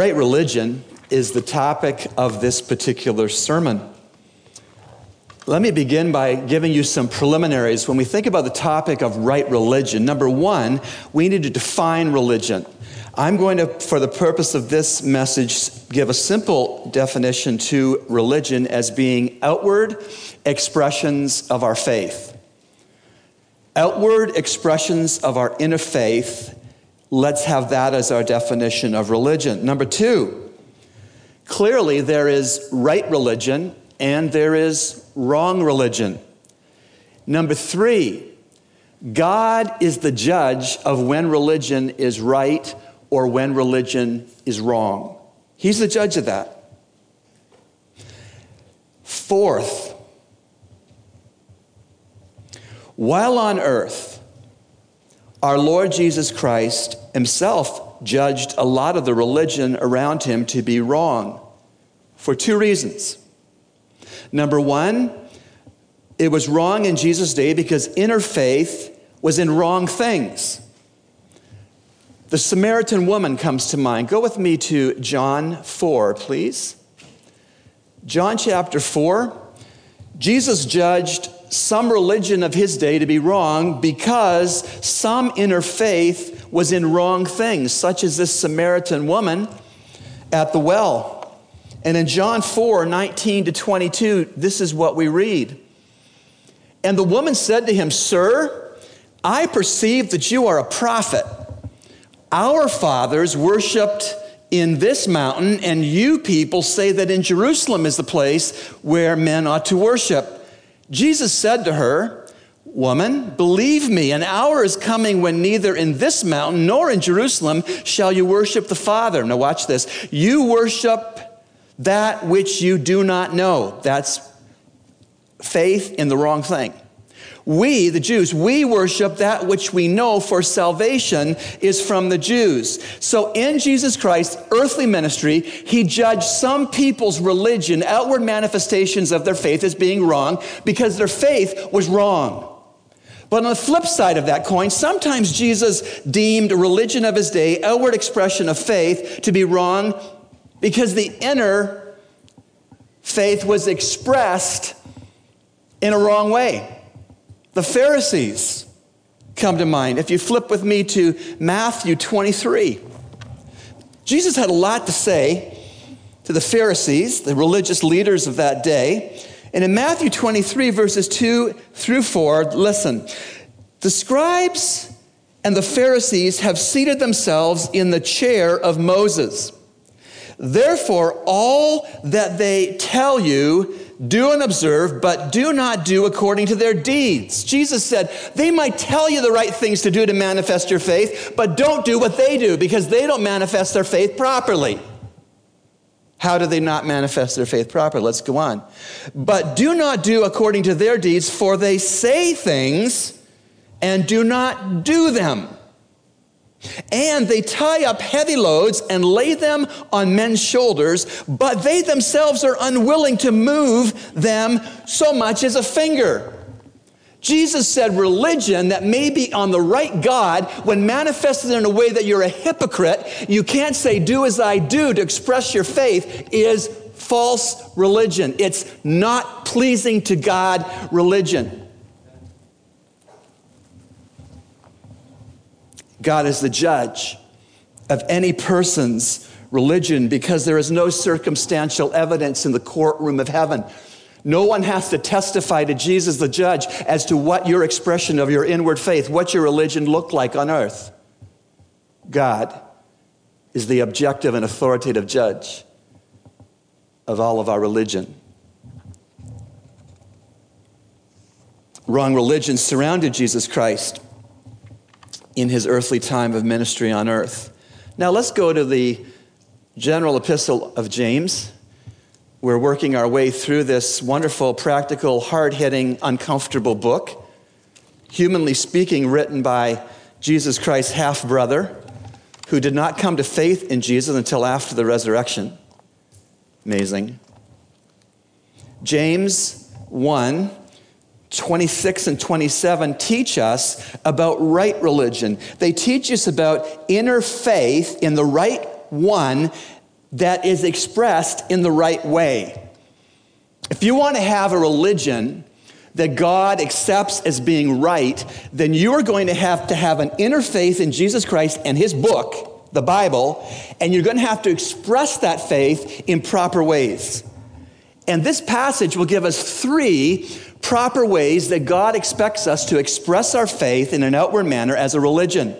Right religion is the topic of this particular sermon. Let me begin by giving you some preliminaries. When we think about the topic of right religion, number one, we need to define religion. I'm going to, for the purpose of this message, give a simple definition to religion as being outward expressions of our faith. Outward expressions of our inner faith Let's have that as our definition of religion. Number two, clearly there is right religion and there is wrong religion. Number three, God is the judge of when religion is right or when religion is wrong. He's the judge of that. Fourth, while on earth, our Lord Jesus Christ himself judged a lot of the religion around him to be wrong for two reasons. Number one, it was wrong in Jesus' day because inner faith was in wrong things. The Samaritan woman comes to mind. Go with me to John 4, please. John chapter 4. Jesus judged some religion of his day to be wrong because some inner faith was in wrong things, such as this Samaritan woman at the well. And in John 4 19 to 22, this is what we read. And the woman said to him, Sir, I perceive that you are a prophet. Our fathers worshiped in this mountain, and you people say that in Jerusalem is the place where men ought to worship. Jesus said to her, Woman, believe me, an hour is coming when neither in this mountain nor in Jerusalem shall you worship the Father. Now, watch this. You worship that which you do not know. That's faith in the wrong thing. We, the Jews, we worship that which we know for salvation is from the Jews. So in Jesus Christ's earthly ministry, he judged some people's religion, outward manifestations of their faith as being wrong because their faith was wrong. But on the flip side of that coin, sometimes Jesus deemed religion of his day, outward expression of faith, to be wrong because the inner faith was expressed in a wrong way. The Pharisees come to mind. If you flip with me to Matthew 23, Jesus had a lot to say to the Pharisees, the religious leaders of that day. And in Matthew 23, verses 2 through 4, listen. The scribes and the Pharisees have seated themselves in the chair of Moses. Therefore, all that they tell you, do and observe, but do not do according to their deeds. Jesus said, they might tell you the right things to do to manifest your faith, but don't do what they do because they don't manifest their faith properly. How do they not manifest their faith properly? Let's go on. But do not do according to their deeds, for they say things and do not do them. And they tie up heavy loads and lay them on men's shoulders, but they themselves are unwilling to move them so much as a finger. Jesus said religion that may be on the right God, when manifested in a way that you're a hypocrite, you can't say, do as I do to express your faith, is false religion. It's not pleasing to God religion. God is the judge of any person's religion because there is no circumstantial evidence in the courtroom of heaven. No one has to testify to Jesus, the judge, as to what your expression of your inward faith, what your religion looked like on earth. God is the objective and authoritative judge of all of our religion. Wrong religion surrounded Jesus Christ in his earthly time of ministry on earth. Now let's go to the general epistle of James. We're working our way through this wonderful, practical, hard hitting, uncomfortable book, humanly speaking, written by Jesus Christ's half brother, who did not come to faith in Jesus until after the resurrection. Amazing. James 1 26 and 27 teach us about right religion. They teach us about inner faith in the right one that is expressed in the right way. If you want to have a religion that God accepts as being right, then you are going to have to have an inner faith in Jesus Christ and His book, the Bible, and you're going to have to express that faith in proper ways. And this passage will give us three proper ways that God expects us to express our faith in an outward manner as a religion.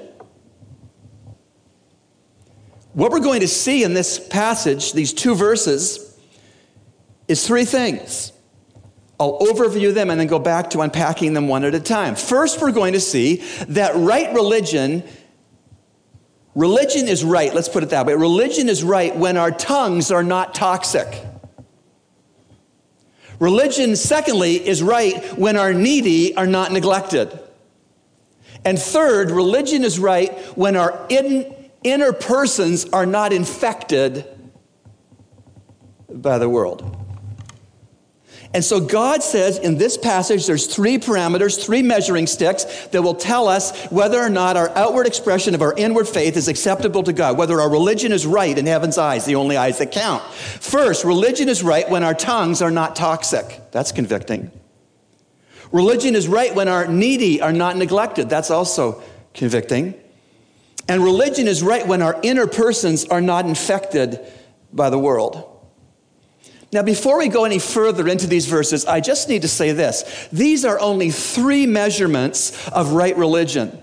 What we're going to see in this passage, these two verses, is three things. I'll overview them and then go back to unpacking them one at a time. First, we're going to see that right religion, religion is right, let's put it that way. Religion is right when our tongues are not toxic. Religion, secondly, is right when our needy are not neglected. And third, religion is right when our in, inner persons are not infected by the world. And so God says in this passage there's three parameters, three measuring sticks that will tell us whether or not our outward expression of our inward faith is acceptable to God, whether our religion is right in heaven's eyes, the only eyes that count. First, religion is right when our tongues are not toxic. That's convicting. Religion is right when our needy are not neglected. That's also convicting. And religion is right when our inner persons are not infected by the world. Now, before we go any further into these verses, I just need to say this. These are only three measurements of right religion.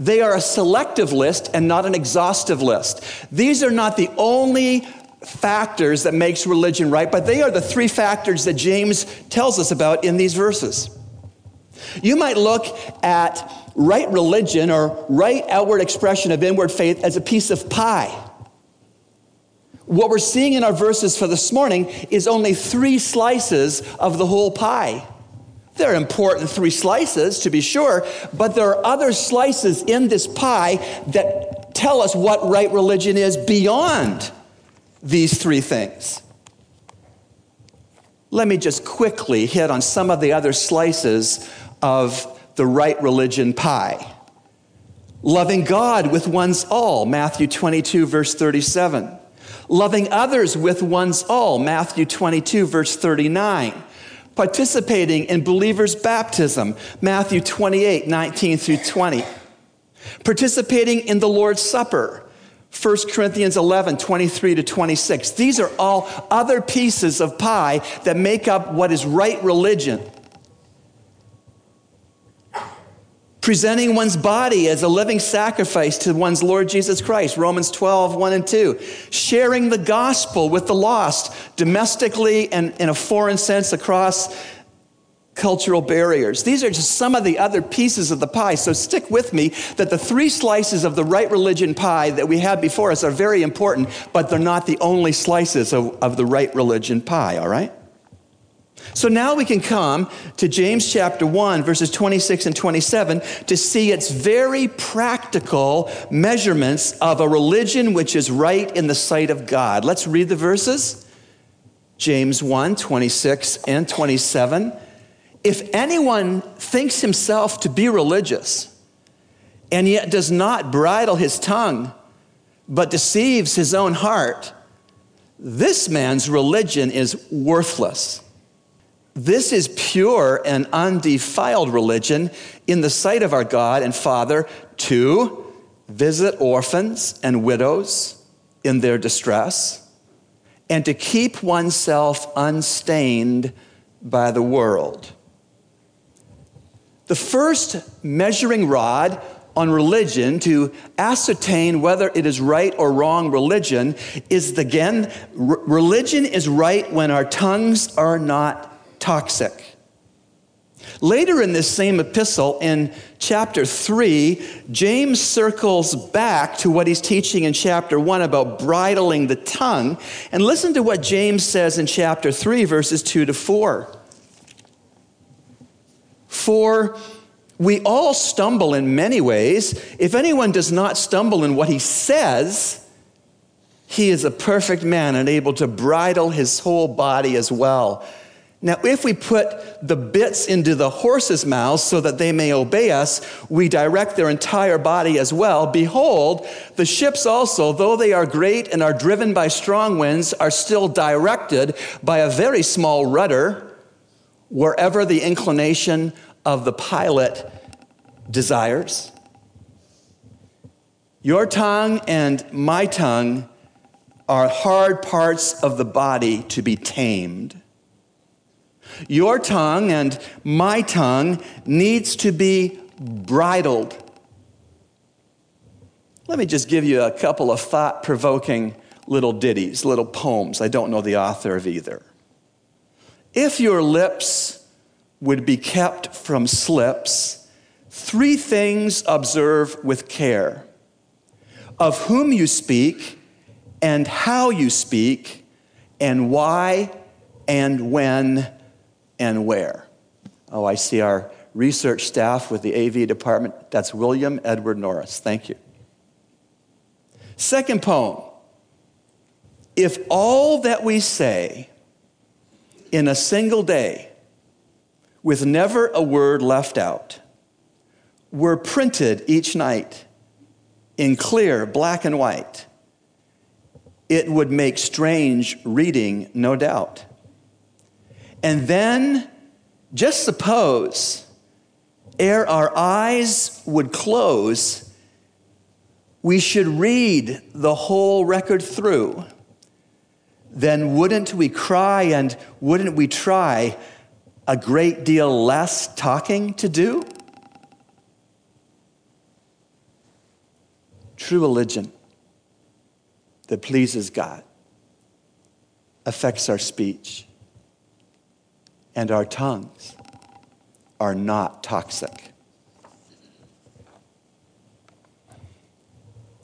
They are a selective list and not an exhaustive list. These are not the only factors that makes religion right, but they are the three factors that James tells us about in these verses. You might look at right religion or right outward expression of inward faith as a piece of pie. What we're seeing in our verses for this morning is only three slices of the whole pie. They're important three slices, to be sure, but there are other slices in this pie that tell us what right religion is beyond these three things. Let me just quickly hit on some of the other slices of the right religion pie. Loving God with one's all, Matthew 22, verse 37 loving others with one's all, Matthew 22, verse 39. Participating in believers' baptism, Matthew 28, 19 through 20. Participating in the Lord's Supper, 1 Corinthians 11, 23 to 26. These are all other pieces of pie that make up what is right religion. Presenting one's body as a living sacrifice to one's Lord Jesus Christ, Romans 12, 1 and 2, sharing the gospel with the lost domestically and in a foreign sense across cultural barriers. These are just some of the other pieces of the pie. So stick with me that the three slices of the right religion pie that we have before us are very important, but they're not the only slices of, of the right religion pie, all right? So now we can come to James chapter 1, verses 26 and 27 to see its very practical measurements of a religion which is right in the sight of God. Let's read the verses. James 1, 26 and 27. If anyone thinks himself to be religious and yet does not bridle his tongue, but deceives his own heart, this man's religion is worthless. This is pure and undefiled religion in the sight of our God and Father to visit orphans and widows in their distress and to keep oneself unstained by the world. The first measuring rod on religion to ascertain whether it is right or wrong religion is again, religion is right when our tongues are not toxic. Later in this same epistle, in chapter 3, James circles back to what he's teaching in chapter 1 about bridling the tongue. And listen to what James says in chapter 3, verses 2 to 4. For we all stumble in many ways. If anyone does not stumble in what he says, he is a perfect man and able to bridle his whole body as well. Now, if we put the bits into the horses' mouths so that they may obey us, we direct their entire body as well. Behold, the ships also, though they are great and are driven by strong winds, are still directed by a very small rudder wherever the inclination of the pilot desires. Your tongue and my tongue are hard parts of the body to be tamed. Your tongue and my tongue needs to be bridled. Let me just give you a couple of thought provoking little ditties, little poems. I don't know the author of either. If your lips would be kept from slips, three things observe with care of whom you speak, and how you speak, and why, and when, and where. Oh, I see our research staff with the AV department. That's William Edward Norris. Thank you. Second poem. If all that we say in a single day, with never a word left out, were printed each night in clear black and white, it would make strange reading, no doubt. And then just suppose, ere our eyes would close, we should read the whole record through. Then wouldn't we cry and wouldn't we try a great deal less talking to do? True religion that pleases God affects our speech and our tongues are not toxic.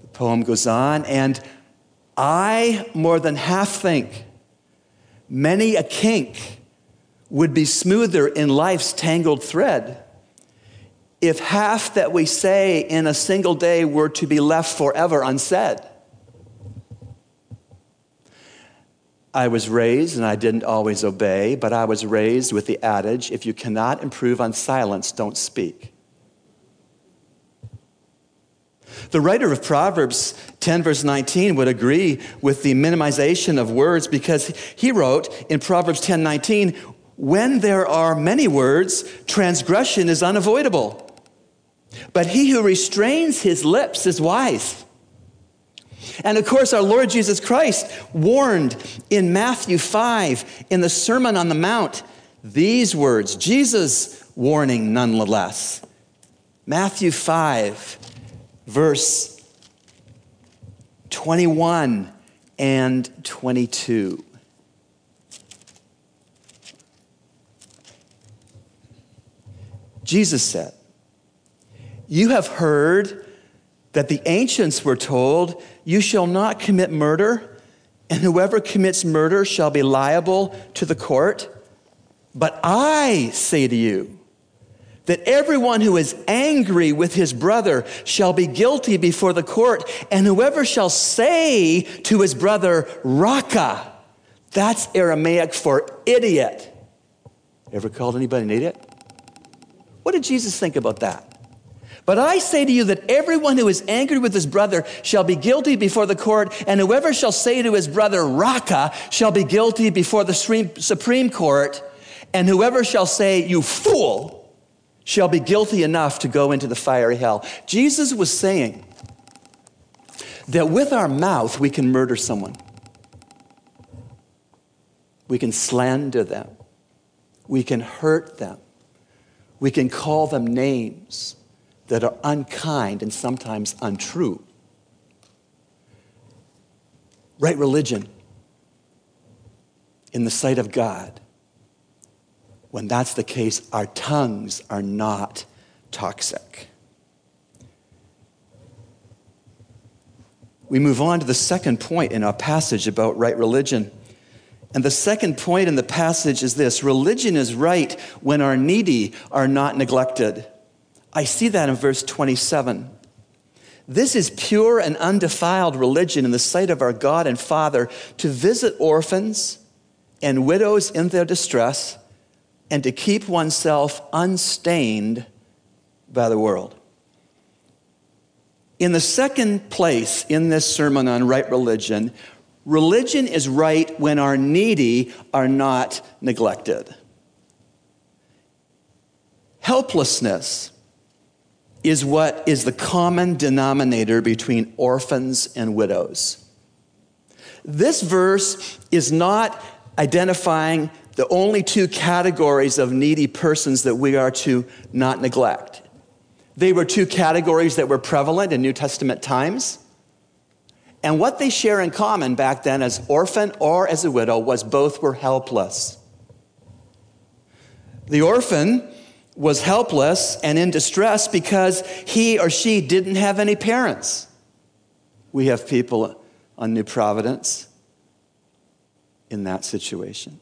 The poem goes on, and I more than half think many a kink would be smoother in life's tangled thread if half that we say in a single day were to be left forever unsaid. I was raised, and I didn't always obey, but I was raised with the adage if you cannot improve on silence, don't speak. The writer of Proverbs 10, verse 19, would agree with the minimization of words because he wrote in Proverbs 10, 19, when there are many words, transgression is unavoidable. But he who restrains his lips is wise. And of course, our Lord Jesus Christ warned in Matthew 5 in the Sermon on the Mount these words, Jesus' warning nonetheless. Matthew 5, verse 21 and 22. Jesus said, You have heard that the ancients were told, You shall not commit murder, and whoever commits murder shall be liable to the court. But I say to you, that everyone who is angry with his brother shall be guilty before the court, and whoever shall say to his brother, Raca, that's Aramaic for idiot. Ever called anybody an idiot? What did Jesus think about that? But I say to you that everyone who is angry with his brother shall be guilty before the court, and whoever shall say to his brother, Raca, shall be guilty before the Supreme Court, and whoever shall say, You fool, shall be guilty enough to go into the fiery hell. Jesus was saying that with our mouth we can murder someone, we can slander them, we can hurt them, we can call them names that are unkind and sometimes untrue. Right religion in the sight of God, when that's the case, our tongues are not toxic. We move on to the second point in our passage about right religion. And the second point in the passage is this religion is right when our needy are not neglected. I see that in verse 27. This is pure and undefiled religion in the sight of our God and Father to visit orphans and widows in their distress and to keep oneself unstained by the world. In the second place in this sermon on right religion, religion is right when our needy are not neglected. Helplessness is what is the common denominator between orphans and widows. This verse is not identifying the only two categories of needy persons that we are to not neglect. They were two categories that were prevalent in New Testament times. And what they share in common back then as orphan or as a widow was both were helpless. The orphan was helpless and in distress because he or she didn't have any parents. We have people on New Providence in that situation.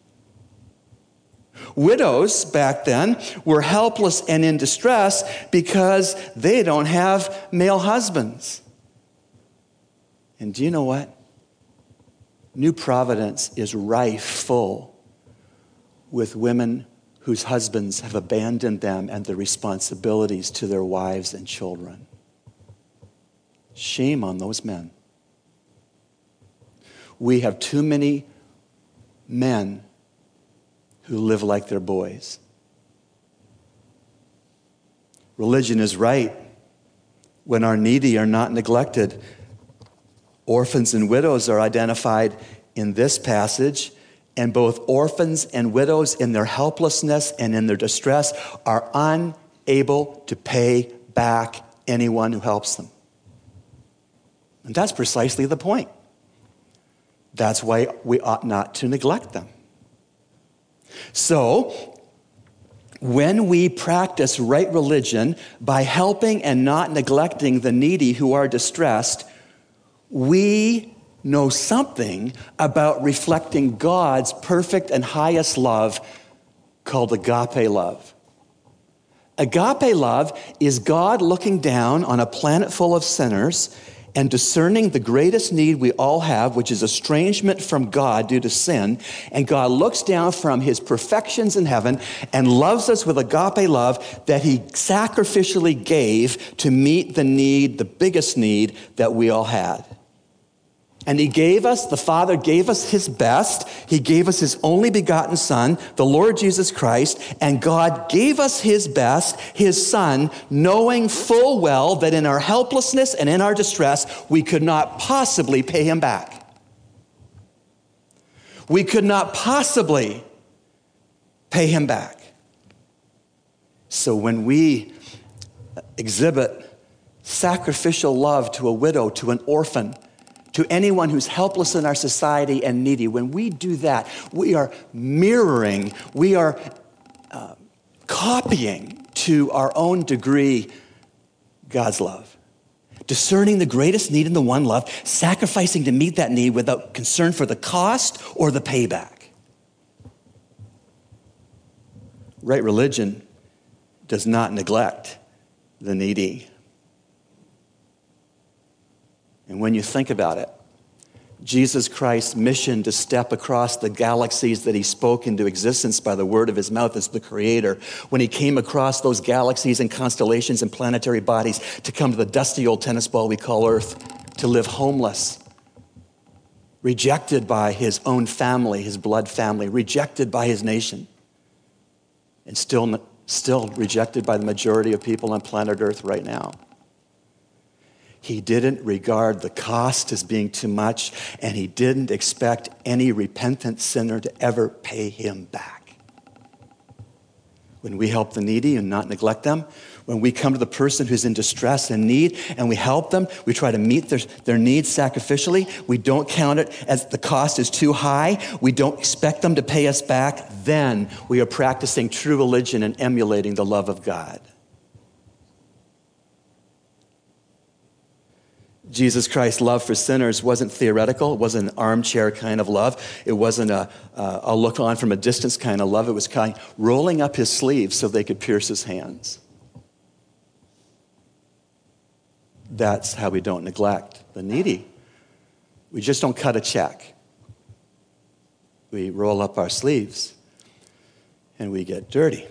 Widows back then were helpless and in distress because they don't have male husbands. And do you know what? New Providence is rife full with women whose husbands have abandoned them and their responsibilities to their wives and children. Shame on those men. We have too many men who live like their boys. Religion is right when our needy are not neglected. Orphans and widows are identified in this passage, and both orphans and widows, in their helplessness and in their distress, are unable to pay back anyone who helps them. And that's precisely the point. That's why we ought not to neglect them. So, when we practice right religion by helping and not neglecting the needy who are distressed, we know something about reflecting God's perfect and highest love called agape love. Agape love is God looking down on a planet full of sinners and discerning the greatest need we all have, which is estrangement from God due to sin. And God looks down from his perfections in heaven and loves us with agape love that he sacrificially gave to meet the need, the biggest need that we all had. And he gave us, the Father gave us his best. He gave us his only begotten Son, the Lord Jesus Christ. And God gave us his best, his Son, knowing full well that in our helplessness and in our distress, we could not possibly pay him back. We could not possibly pay him back. So when we exhibit sacrificial love to a widow, to an orphan, to anyone who's helpless in our society and needy, when we do that, we are mirroring, we are uh, copying to our own degree God's love. Discerning the greatest need in the one love, sacrificing to meet that need without concern for the cost or the payback. Right religion does not neglect the needy. And when you think about it, Jesus Christ's mission to step across the galaxies that he spoke into existence by the word of his mouth as the creator, when he came across those galaxies and constellations and planetary bodies to come to the dusty old tennis ball we call Earth, to live homeless, rejected by his own family, his blood family, rejected by his nation, and still, still rejected by the majority of people on planet Earth right now. He didn't regard the cost as being too much, and he didn't expect any repentant sinner to ever pay him back. When we help the needy and not neglect them, when we come to the person who's in distress and need and we help them, we try to meet their, their needs sacrificially. We don't count it as the cost is too high. We don't expect them to pay us back. Then we are practicing true religion and emulating the love of God. Jesus Christ's love for sinners wasn't theoretical. It wasn't an armchair kind of love. It wasn't a, uh, a look on from a distance kind of love. It was kind of rolling up his sleeves so they could pierce his hands. That's how we don't neglect the needy. We just don't cut a check. We roll up our sleeves and we get dirty.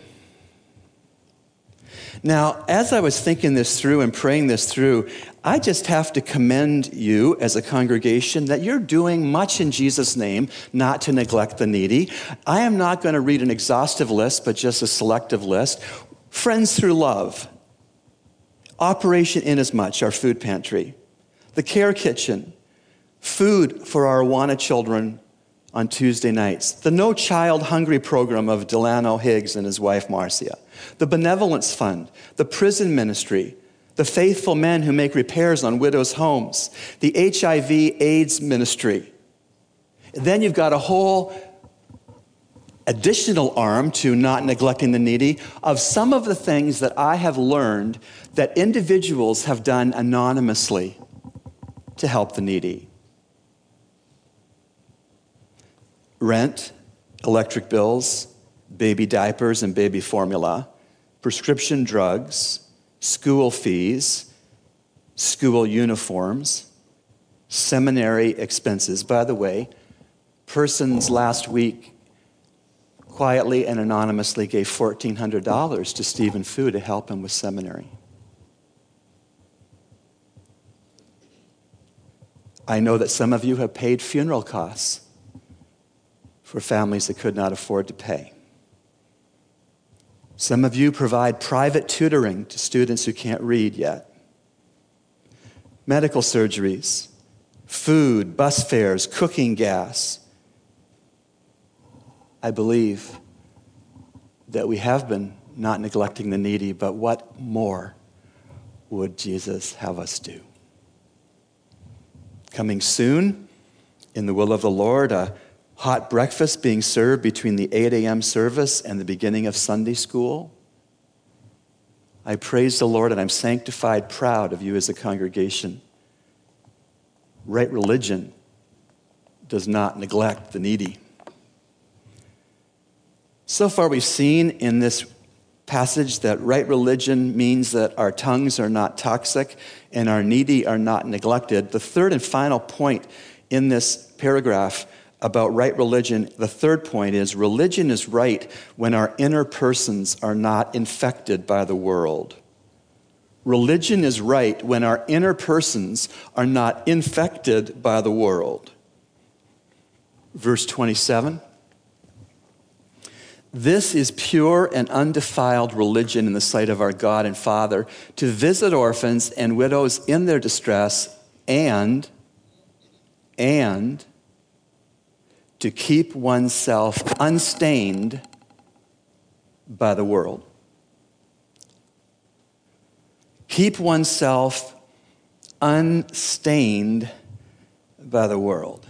Now, as I was thinking this through and praying this through, I just have to commend you as a congregation that you're doing much in Jesus' name not to neglect the needy. I am not going to read an exhaustive list, but just a selective list. Friends through love, Operation Inasmuch, our food pantry, the Care Kitchen, food for our Awana children on Tuesday nights, the No Child Hungry program of Delano Higgs and his wife Marcia, the Benevolence Fund, the prison ministry, the faithful men who make repairs on widows' homes, the HIV AIDS ministry. Then you've got a whole additional arm to not neglecting the needy of some of the things that I have learned that individuals have done anonymously to help the needy. Rent, electric bills, baby diapers and baby formula, prescription drugs, school fees, school uniforms, seminary expenses. By the way, persons last week quietly and anonymously gave $1,400 to Stephen Fu to help him with seminary. I know that some of you have paid funeral costs for families that could not afford to pay. Some of you provide private tutoring to students who can't read yet. Medical surgeries, food, bus fares, cooking gas. I believe that we have been not neglecting the needy, but what more would Jesus have us do? Coming soon, in the will of the Lord, a hot breakfast being served between the 8 a.m. service and the beginning of Sunday school. I praise the Lord and I'm sanctified, proud of you as a congregation. Right religion does not neglect the needy. So far, we've seen in this passage that right religion means that our tongues are not toxic and our needy are not neglected. The third and final point in this paragraph about right religion, the third point is religion is right when our inner persons are not infected by the world. Religion is right when our inner persons are not infected by the world. Verse 27 This is pure and undefiled religion in the sight of our God and Father to visit orphans and widows in their distress and, and, to keep oneself unstained by the world. Keep oneself unstained by the world.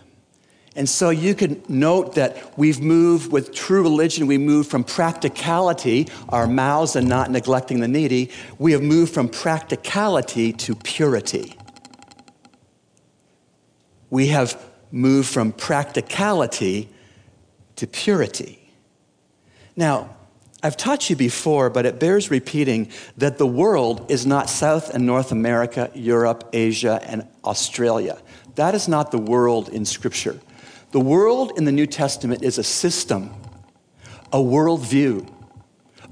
And so you can note that we've moved with true religion, we move from practicality, our mouths and not neglecting the needy, we have moved from practicality to purity. We have move from practicality to purity. Now, I've taught you before, but it bears repeating that the world is not South and North America, Europe, Asia, and Australia. That is not the world in Scripture. The world in the New Testament is a system, a worldview,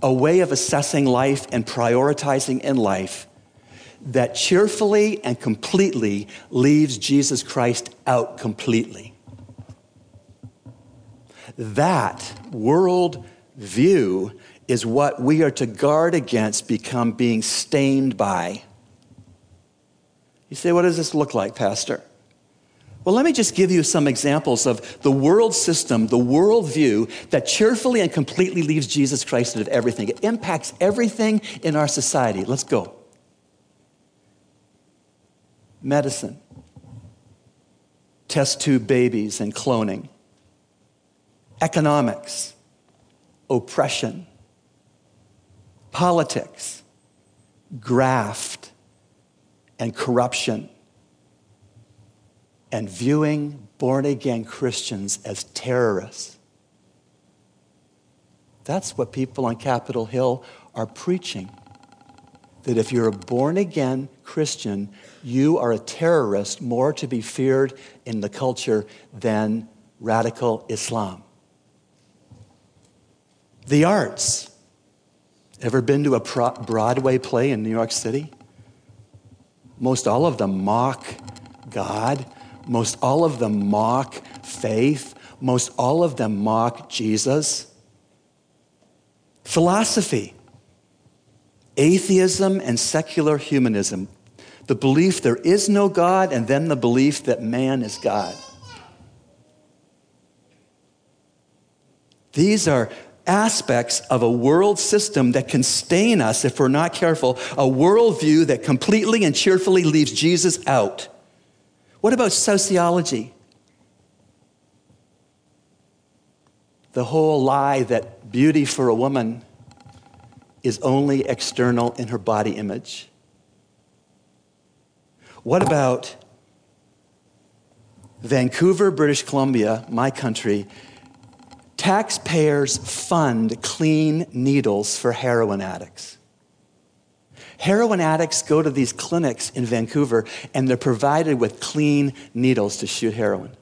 a way of assessing life and prioritizing in life that cheerfully and completely leaves Jesus Christ out completely. That world view is what we are to guard against become being stained by. You say, what does this look like, Pastor? Well, let me just give you some examples of the world system, the world view that cheerfully and completely leaves Jesus Christ out of everything. It impacts everything in our society. Let's go medicine, test tube babies and cloning, economics, oppression, politics, graft, and corruption, and viewing born again Christians as terrorists. That's what people on Capitol Hill are preaching. That if you're a born again Christian, you are a terrorist more to be feared in the culture than radical Islam. The arts. Ever been to a Broadway play in New York City? Most all of them mock God. Most all of them mock faith. Most all of them mock Jesus. Philosophy, atheism, and secular humanism. The belief there is no God, and then the belief that man is God. These are aspects of a world system that can stain us if we're not careful, a worldview that completely and cheerfully leaves Jesus out. What about sociology? The whole lie that beauty for a woman is only external in her body image. What about Vancouver, British Columbia, my country, Taxpayers fund clean needles for heroin addicts. Heroin addicts go to these clinics in Vancouver and they're provided with clean needles to shoot heroin.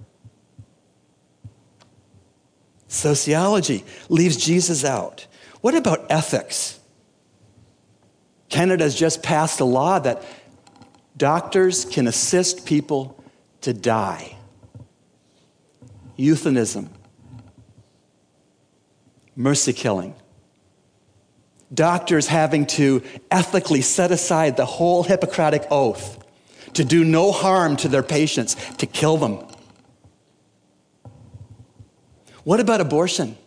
Sociology leaves Jesus out. What about ethics? Canada has just passed a law that doctors can assist people to die. Euthanism mercy killing. Doctors having to ethically set aside the whole Hippocratic oath to do no harm to their patients, to kill them. What about abortion?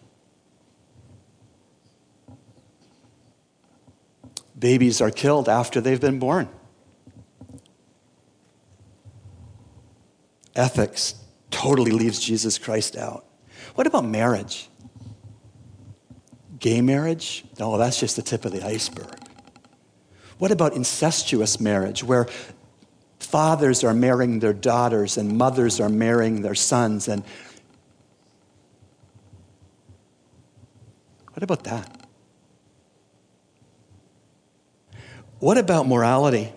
Babies are killed after they've been born. Ethics totally leaves Jesus Christ out. What about marriage? Gay marriage? No, that's just the tip of the iceberg. What about incestuous marriage, where fathers are marrying their daughters and mothers are marrying their sons? And what about that? What about morality?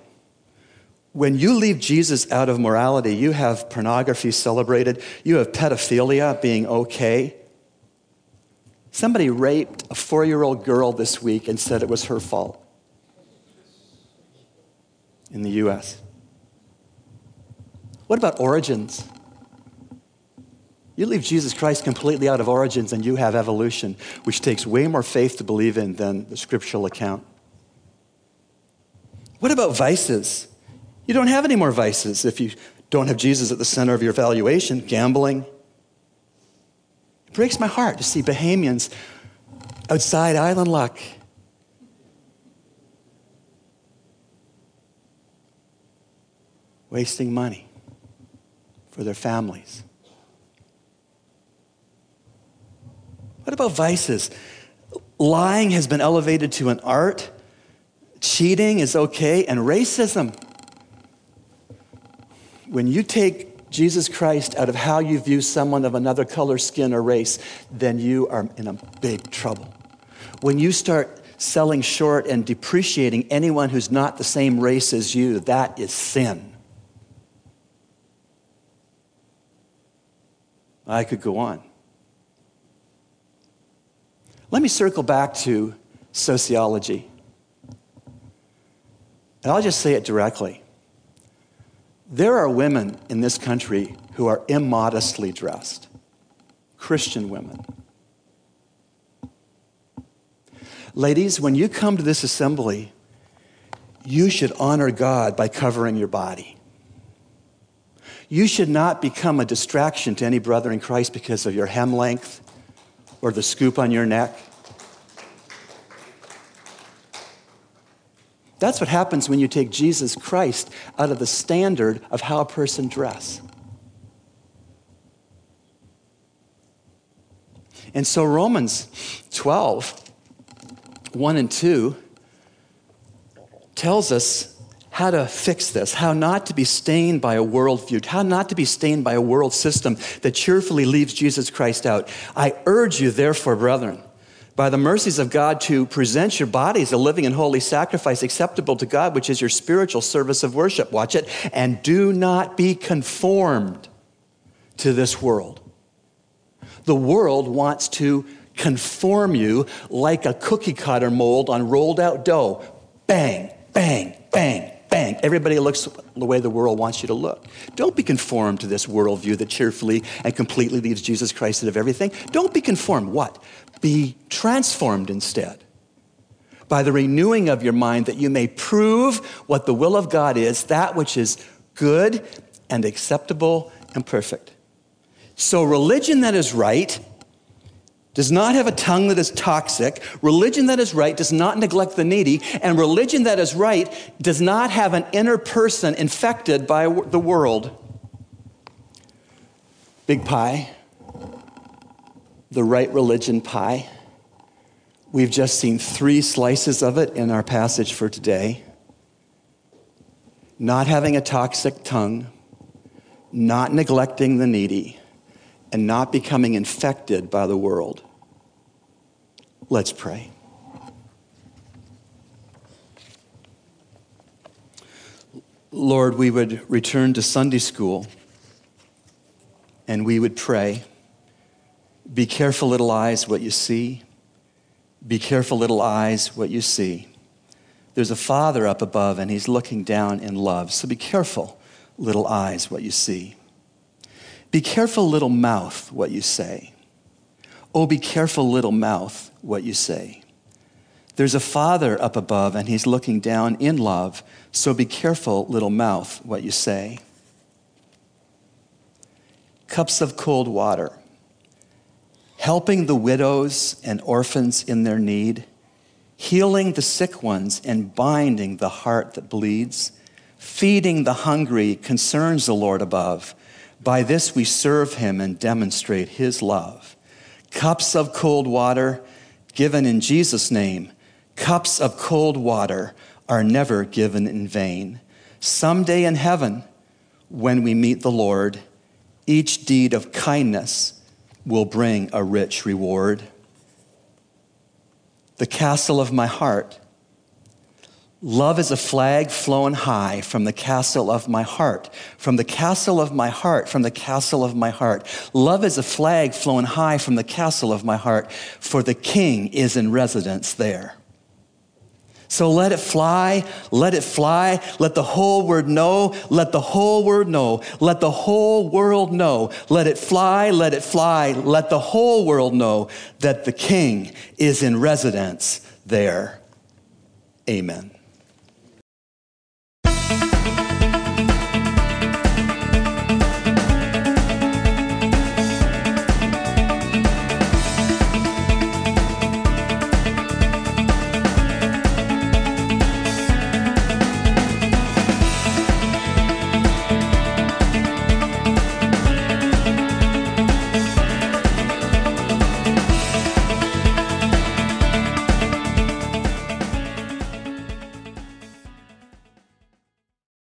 When you leave Jesus out of morality, you have pornography celebrated, you have pedophilia being okay, Somebody raped a four year old girl this week and said it was her fault in the US. What about origins? You leave Jesus Christ completely out of origins and you have evolution, which takes way more faith to believe in than the scriptural account. What about vices? You don't have any more vices if you don't have Jesus at the center of your valuation. Gambling, it breaks my heart to see Bahamians outside Island Luck. Wasting money for their families. What about vices? Lying has been elevated to an art. Cheating is okay. And racism. When you take Jesus Christ out of how you view someone of another color, skin, or race, then you are in a big trouble. When you start selling short and depreciating anyone who's not the same race as you, that is sin. I could go on. Let me circle back to sociology. And I'll just say it directly. There are women in this country who are immodestly dressed, Christian women. Ladies, when you come to this assembly, you should honor God by covering your body. You should not become a distraction to any brother in Christ because of your hem length or the scoop on your neck That's what happens when you take Jesus Christ out of the standard of how a person dress. And so Romans 12, 1 and 2, tells us how to fix this, how not to be stained by a worldview, how not to be stained by a world system that cheerfully leaves Jesus Christ out. I urge you, therefore, brethren, by the mercies of God to present your bodies a living and holy sacrifice acceptable to God, which is your spiritual service of worship. Watch it. And do not be conformed to this world. The world wants to conform you like a cookie cutter mold on rolled out dough. Bang, bang, bang, bang. Everybody looks the way the world wants you to look. Don't be conformed to this worldview that cheerfully and completely leaves Jesus Christ out of everything. Don't be conformed. What? Be transformed instead by the renewing of your mind that you may prove what the will of God is, that which is good and acceptable and perfect. So, religion that is right does not have a tongue that is toxic. Religion that is right does not neglect the needy. And religion that is right does not have an inner person infected by the world. Big pie, the right religion pie. We've just seen three slices of it in our passage for today. Not having a toxic tongue, not neglecting the needy and not becoming infected by the world. Let's pray. Lord, we would return to Sunday school and we would pray. Be careful, little eyes, what you see. Be careful, little eyes, what you see. There's a father up above and he's looking down in love. So be careful, little eyes, what you see. Be careful, little mouth, what you say. Oh, be careful, little mouth, what you say. There's a father up above, and he's looking down in love, so be careful, little mouth, what you say. Cups of cold water, helping the widows and orphans in their need, healing the sick ones and binding the heart that bleeds, feeding the hungry concerns the Lord above by this we serve him and demonstrate his love. Cups of cold water given in Jesus' name, cups of cold water are never given in vain. Someday in heaven, when we meet the Lord, each deed of kindness will bring a rich reward. The castle of my heart Love is a flag flown high from the castle of my heart. From the castle of my heart, from the castle of my heart. Love is a flag flown high from the castle of my heart, for the king is in residence there. So let it fly, let it fly, let the whole world know, let the whole world know, let the whole world know, let it fly, let it fly, let the whole world know that the king is in residence there. Amen.